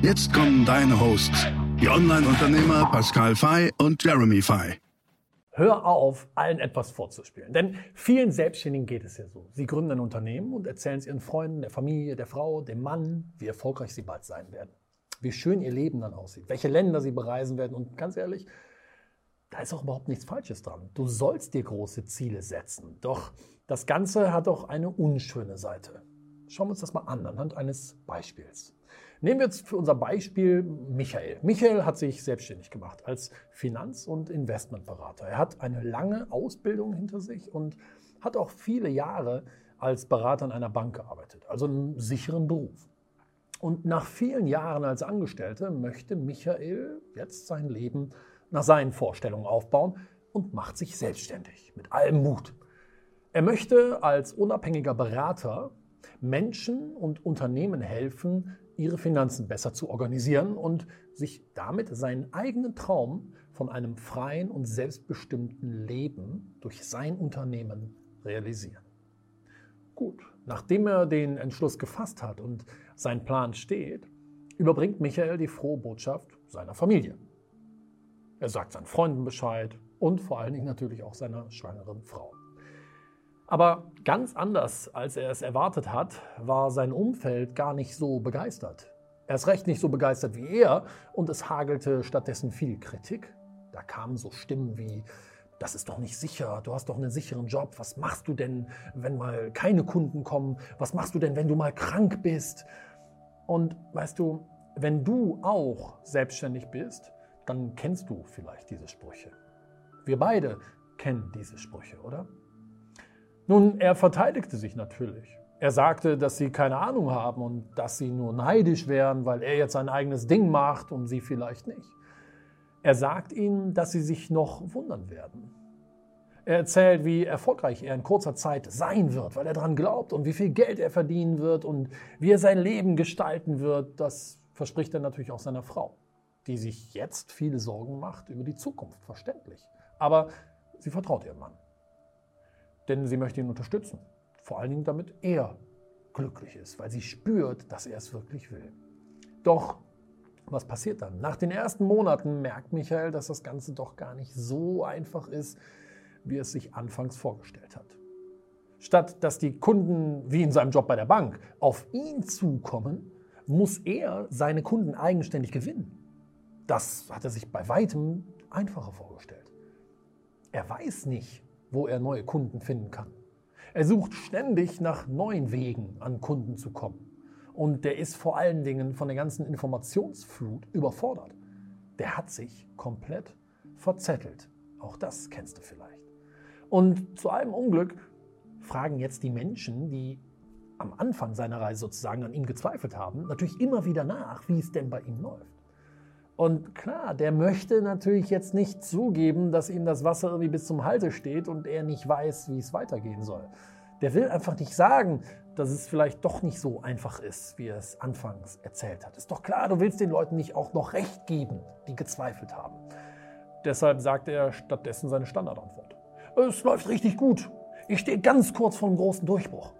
Jetzt kommen deine Hosts, die Online-Unternehmer Pascal Fay und Jeremy Fay. Hör auf, allen etwas vorzuspielen. Denn vielen Selbstständigen geht es ja so. Sie gründen ein Unternehmen und erzählen es ihren Freunden, der Familie, der Frau, dem Mann, wie erfolgreich sie bald sein werden. Wie schön ihr Leben dann aussieht, welche Länder sie bereisen werden. Und ganz ehrlich, da ist auch überhaupt nichts Falsches dran. Du sollst dir große Ziele setzen. Doch das Ganze hat auch eine unschöne Seite. Schauen wir uns das mal an, anhand eines Beispiels. Nehmen wir jetzt für unser Beispiel Michael. Michael hat sich selbstständig gemacht als Finanz- und Investmentberater. Er hat eine lange Ausbildung hinter sich und hat auch viele Jahre als Berater in einer Bank gearbeitet, also einen sicheren Beruf. Und nach vielen Jahren als Angestellter möchte Michael jetzt sein Leben nach seinen Vorstellungen aufbauen und macht sich selbstständig mit allem Mut. Er möchte als unabhängiger Berater Menschen und Unternehmen helfen, ihre Finanzen besser zu organisieren und sich damit seinen eigenen Traum von einem freien und selbstbestimmten Leben durch sein Unternehmen realisieren. Gut, nachdem er den Entschluss gefasst hat und sein Plan steht, überbringt Michael die frohe Botschaft seiner Familie. Er sagt seinen Freunden Bescheid und vor allen Dingen natürlich auch seiner schwangeren Frau. Aber ganz anders, als er es erwartet hat, war sein Umfeld gar nicht so begeistert. Er ist recht nicht so begeistert wie er und es hagelte stattdessen viel Kritik. Da kamen so Stimmen wie, das ist doch nicht sicher, du hast doch einen sicheren Job, was machst du denn, wenn mal keine Kunden kommen, was machst du denn, wenn du mal krank bist? Und weißt du, wenn du auch selbstständig bist, dann kennst du vielleicht diese Sprüche. Wir beide kennen diese Sprüche, oder? Nun, er verteidigte sich natürlich. Er sagte, dass sie keine Ahnung haben und dass sie nur neidisch wären, weil er jetzt sein eigenes Ding macht und sie vielleicht nicht. Er sagt ihnen, dass sie sich noch wundern werden. Er erzählt, wie erfolgreich er in kurzer Zeit sein wird, weil er daran glaubt und wie viel Geld er verdienen wird und wie er sein Leben gestalten wird. Das verspricht er natürlich auch seiner Frau, die sich jetzt viele Sorgen macht über die Zukunft, verständlich. Aber sie vertraut ihrem Mann denn sie möchte ihn unterstützen. Vor allen Dingen, damit er glücklich ist, weil sie spürt, dass er es wirklich will. Doch was passiert dann? Nach den ersten Monaten merkt Michael, dass das Ganze doch gar nicht so einfach ist, wie es sich anfangs vorgestellt hat. Statt dass die Kunden, wie in seinem Job bei der Bank, auf ihn zukommen, muss er seine Kunden eigenständig gewinnen. Das hat er sich bei weitem einfacher vorgestellt. Er weiß nicht, wo er neue Kunden finden kann. Er sucht ständig nach neuen Wegen, an Kunden zu kommen. Und der ist vor allen Dingen von der ganzen Informationsflut überfordert. Der hat sich komplett verzettelt. Auch das kennst du vielleicht. Und zu allem Unglück fragen jetzt die Menschen, die am Anfang seiner Reise sozusagen an ihm gezweifelt haben, natürlich immer wieder nach, wie es denn bei ihm läuft. Und klar, der möchte natürlich jetzt nicht zugeben, dass ihm das Wasser irgendwie bis zum Halse steht und er nicht weiß, wie es weitergehen soll. Der will einfach nicht sagen, dass es vielleicht doch nicht so einfach ist, wie er es anfangs erzählt hat. Ist doch klar, du willst den Leuten nicht auch noch recht geben, die gezweifelt haben. Deshalb sagt er stattdessen seine Standardantwort. Es läuft richtig gut. Ich stehe ganz kurz vor einem großen Durchbruch.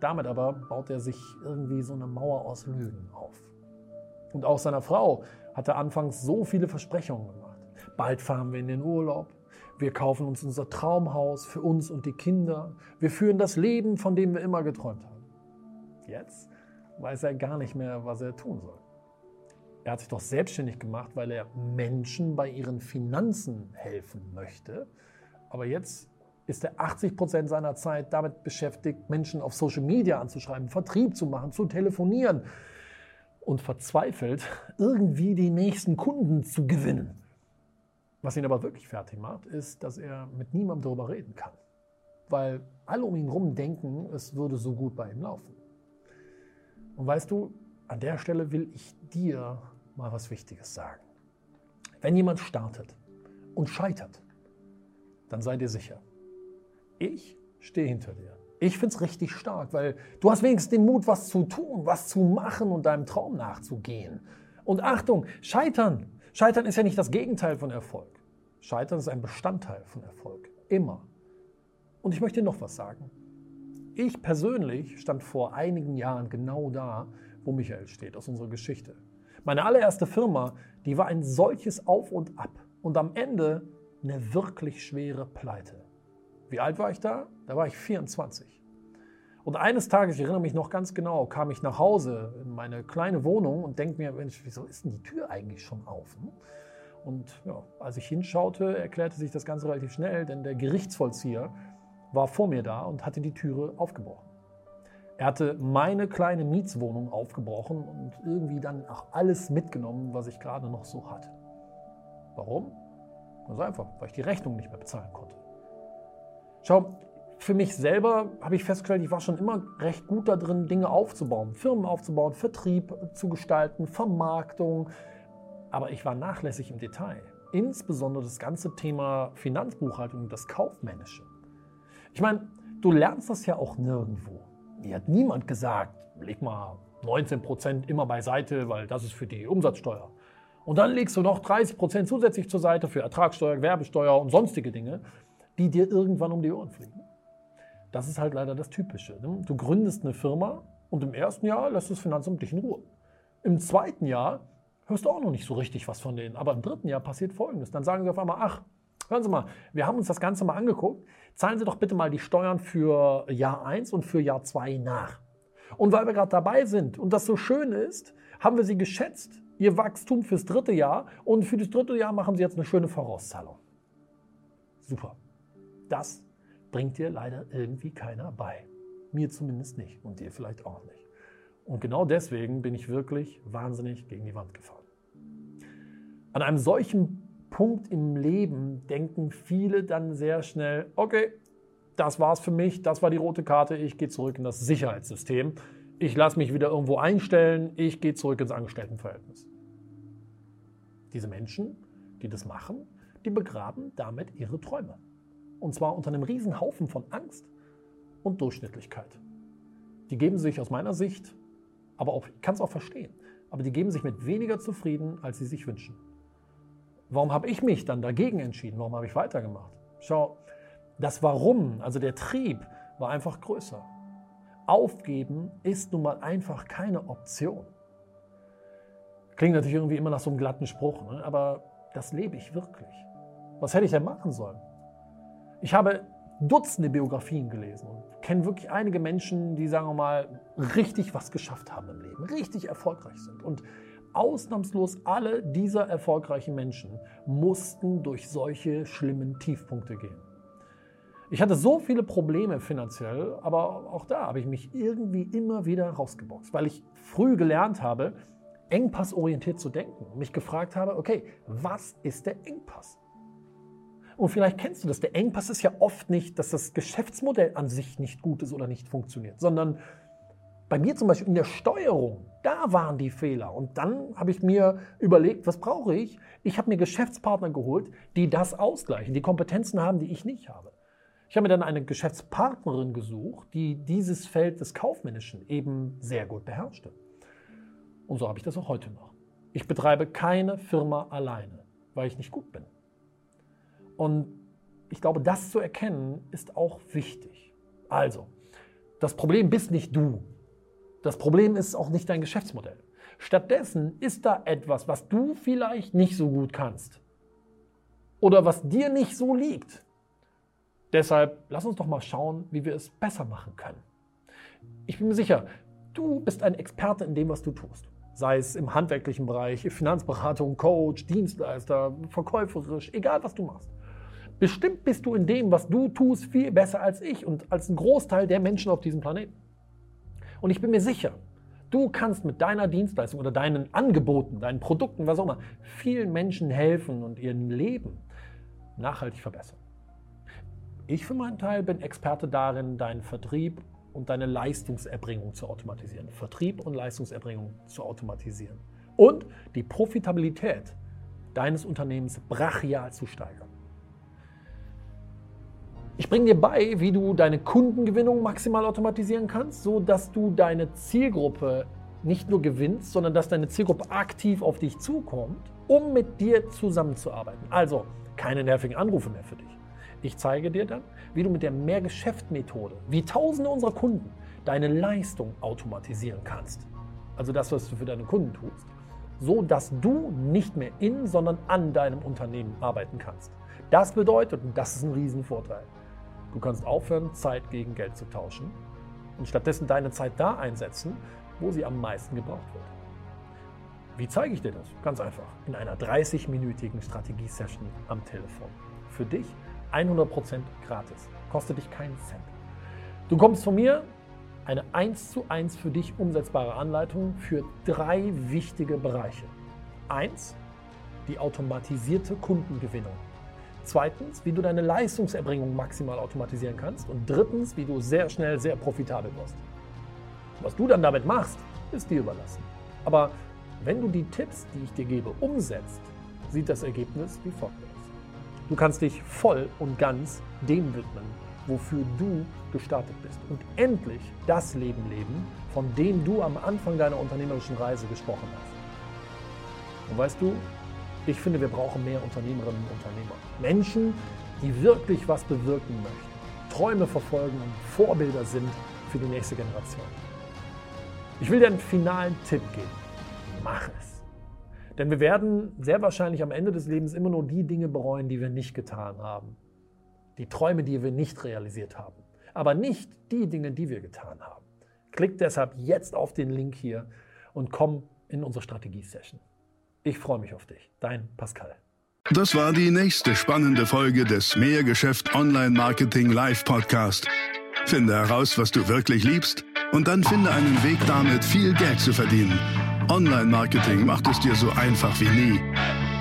Damit aber baut er sich irgendwie so eine Mauer aus Lügen auf. Und auch seiner Frau hat er anfangs so viele Versprechungen gemacht. Bald fahren wir in den Urlaub. Wir kaufen uns unser Traumhaus für uns und die Kinder. Wir führen das Leben, von dem wir immer geträumt haben. Jetzt weiß er gar nicht mehr, was er tun soll. Er hat sich doch selbstständig gemacht, weil er Menschen bei ihren Finanzen helfen möchte. Aber jetzt ist er 80 Prozent seiner Zeit damit beschäftigt, Menschen auf Social Media anzuschreiben, Vertrieb zu machen, zu telefonieren und verzweifelt, irgendwie die nächsten Kunden zu gewinnen. Was ihn aber wirklich fertig macht, ist, dass er mit niemandem darüber reden kann. Weil alle um ihn herum denken, es würde so gut bei ihm laufen. Und weißt du, an der Stelle will ich dir mal was Wichtiges sagen. Wenn jemand startet und scheitert, dann sei dir sicher, ich stehe hinter dir. Ich finde es richtig stark, weil du hast wenigstens den Mut, was zu tun, was zu machen und deinem Traum nachzugehen. Und Achtung, Scheitern. Scheitern ist ja nicht das Gegenteil von Erfolg. Scheitern ist ein Bestandteil von Erfolg. Immer. Und ich möchte noch was sagen. Ich persönlich stand vor einigen Jahren genau da, wo Michael steht, aus unserer Geschichte. Meine allererste Firma, die war ein solches Auf und Ab. Und am Ende eine wirklich schwere Pleite. Wie alt war ich da? Da war ich 24. Und eines Tages, ich erinnere mich noch ganz genau, kam ich nach Hause in meine kleine Wohnung und denke mir, Mensch, wieso ist denn die Tür eigentlich schon auf? Hm? Und ja, als ich hinschaute, erklärte sich das Ganze relativ schnell, denn der Gerichtsvollzieher war vor mir da und hatte die Türe aufgebrochen. Er hatte meine kleine Mietswohnung aufgebrochen und irgendwie dann auch alles mitgenommen, was ich gerade noch so hatte. Warum? Ganz einfach, weil ich die Rechnung nicht mehr bezahlen konnte. Schau, für mich selber habe ich festgestellt, ich war schon immer recht gut da drin, Dinge aufzubauen, Firmen aufzubauen, Vertrieb zu gestalten, Vermarktung. Aber ich war nachlässig im Detail. Insbesondere das ganze Thema Finanzbuchhaltung das Kaufmännische. Ich meine, du lernst das ja auch nirgendwo. Mir hat niemand gesagt, leg mal 19 Prozent immer beiseite, weil das ist für die Umsatzsteuer. Und dann legst du noch 30 Prozent zusätzlich zur Seite für Ertragssteuer, Gewerbesteuer und sonstige Dinge, die dir irgendwann um die Ohren fliegen. Das ist halt leider das Typische. Ne? Du gründest eine Firma und im ersten Jahr lässt das Finanzamt dich in Ruhe. Im zweiten Jahr hörst du auch noch nicht so richtig was von denen. Aber im dritten Jahr passiert Folgendes. Dann sagen sie auf einmal, ach, hören Sie mal, wir haben uns das Ganze mal angeguckt. Zahlen Sie doch bitte mal die Steuern für Jahr 1 und für Jahr 2 nach. Und weil wir gerade dabei sind und das so schön ist, haben wir Sie geschätzt, Ihr Wachstum fürs dritte Jahr und für das dritte Jahr machen Sie jetzt eine schöne Vorauszahlung. Super. Das bringt dir leider irgendwie keiner bei. Mir zumindest nicht und dir vielleicht auch nicht. Und genau deswegen bin ich wirklich wahnsinnig gegen die Wand gefahren. An einem solchen Punkt im Leben denken viele dann sehr schnell, okay, das war's für mich, das war die rote Karte, ich gehe zurück in das Sicherheitssystem. Ich lasse mich wieder irgendwo einstellen, ich gehe zurück ins Angestelltenverhältnis. Diese Menschen, die das machen, die begraben damit ihre Träume. Und zwar unter einem riesen Haufen von Angst und Durchschnittlichkeit. Die geben sich aus meiner Sicht, aber auch, ich kann es auch verstehen, aber die geben sich mit weniger zufrieden, als sie sich wünschen. Warum habe ich mich dann dagegen entschieden? Warum habe ich weitergemacht? Schau, das Warum, also der Trieb, war einfach größer. Aufgeben ist nun mal einfach keine Option. Klingt natürlich irgendwie immer nach so einem glatten Spruch, ne? aber das lebe ich wirklich. Was hätte ich denn machen sollen? Ich habe Dutzende Biografien gelesen und kenne wirklich einige Menschen, die, sagen wir mal, richtig was geschafft haben im Leben, richtig erfolgreich sind. Und ausnahmslos alle dieser erfolgreichen Menschen mussten durch solche schlimmen Tiefpunkte gehen. Ich hatte so viele Probleme finanziell, aber auch da habe ich mich irgendwie immer wieder rausgeboxt, weil ich früh gelernt habe, engpassorientiert zu denken mich gefragt habe, okay, was ist der Engpass? Und vielleicht kennst du das. Der Engpass ist ja oft nicht, dass das Geschäftsmodell an sich nicht gut ist oder nicht funktioniert, sondern bei mir zum Beispiel in der Steuerung, da waren die Fehler. Und dann habe ich mir überlegt, was brauche ich? Ich habe mir Geschäftspartner geholt, die das ausgleichen, die Kompetenzen haben, die ich nicht habe. Ich habe mir dann eine Geschäftspartnerin gesucht, die dieses Feld des Kaufmännischen eben sehr gut beherrschte. Und so habe ich das auch heute noch. Ich betreibe keine Firma alleine, weil ich nicht gut bin. Und ich glaube, das zu erkennen ist auch wichtig. Also, das Problem bist nicht du. Das Problem ist auch nicht dein Geschäftsmodell. Stattdessen ist da etwas, was du vielleicht nicht so gut kannst. Oder was dir nicht so liegt. Deshalb lass uns doch mal schauen, wie wir es besser machen können. Ich bin mir sicher, du bist ein Experte in dem, was du tust. Sei es im handwerklichen Bereich, Finanzberatung, Coach, Dienstleister, verkäuferisch, egal was du machst. Bestimmt bist du in dem, was du tust, viel besser als ich und als ein Großteil der Menschen auf diesem Planeten. Und ich bin mir sicher, du kannst mit deiner Dienstleistung oder deinen Angeboten, deinen Produkten, was auch immer, vielen Menschen helfen und ihr Leben nachhaltig verbessern. Ich für meinen Teil bin Experte darin, deinen Vertrieb und deine Leistungserbringung zu automatisieren. Vertrieb und Leistungserbringung zu automatisieren. und die Profitabilität deines Unternehmens brachial zu steigern. Ich bringe dir bei, wie du deine Kundengewinnung maximal automatisieren kannst, so dass du deine Zielgruppe nicht nur gewinnst, sondern dass deine Zielgruppe aktiv auf dich zukommt, um mit dir zusammenzuarbeiten. Also keine nervigen Anrufe mehr für dich. Ich zeige dir dann, wie du mit der Mehrgeschäft-Methode, wie tausende unserer Kunden, deine Leistung automatisieren kannst. Also das, was du für deine Kunden tust. So dass du nicht mehr in, sondern an deinem Unternehmen arbeiten kannst. Das bedeutet, und das ist ein Riesenvorteil, Du kannst aufhören, Zeit gegen Geld zu tauschen und stattdessen deine Zeit da einsetzen, wo sie am meisten gebraucht wird. Wie zeige ich dir das? Ganz einfach. In einer 30-minütigen Strategie-Session am Telefon. Für dich 100% gratis. Kostet dich keinen Cent. Du kommst von mir eine 1 zu 1 für dich umsetzbare Anleitung für drei wichtige Bereiche. Eins, die automatisierte Kundengewinnung. Zweitens, wie du deine Leistungserbringung maximal automatisieren kannst. Und drittens, wie du sehr schnell sehr profitabel wirst. Was du dann damit machst, ist dir überlassen. Aber wenn du die Tipps, die ich dir gebe, umsetzt, sieht das Ergebnis wie folgt aus. Du kannst dich voll und ganz dem widmen, wofür du gestartet bist. Und endlich das Leben leben, von dem du am Anfang deiner unternehmerischen Reise gesprochen hast. Und weißt du, ich finde, wir brauchen mehr Unternehmerinnen und Unternehmer. Menschen, die wirklich was bewirken möchten, Träume verfolgen und Vorbilder sind für die nächste Generation. Ich will dir einen finalen Tipp geben. Mach es. Denn wir werden sehr wahrscheinlich am Ende des Lebens immer nur die Dinge bereuen, die wir nicht getan haben. Die Träume, die wir nicht realisiert haben. Aber nicht die Dinge, die wir getan haben. Klick deshalb jetzt auf den Link hier und komm in unsere Strategie-Session. Ich freue mich auf dich. Dein Pascal. Das war die nächste spannende Folge des Mehrgeschäft Online Marketing Live Podcast. Finde heraus, was du wirklich liebst und dann finde einen Weg damit, viel Geld zu verdienen. Online Marketing macht es dir so einfach wie nie.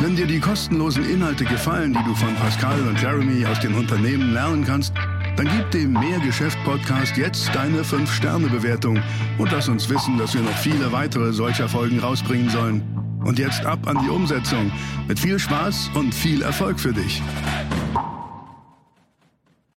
Wenn dir die kostenlosen Inhalte gefallen, die du von Pascal und Jeremy aus den Unternehmen lernen kannst, dann gib dem Mehrgeschäft Podcast jetzt deine 5-Sterne-Bewertung und lass uns wissen, dass wir noch viele weitere solcher Folgen rausbringen sollen. Und jetzt ab an die Umsetzung. Mit viel Spaß und viel Erfolg für dich.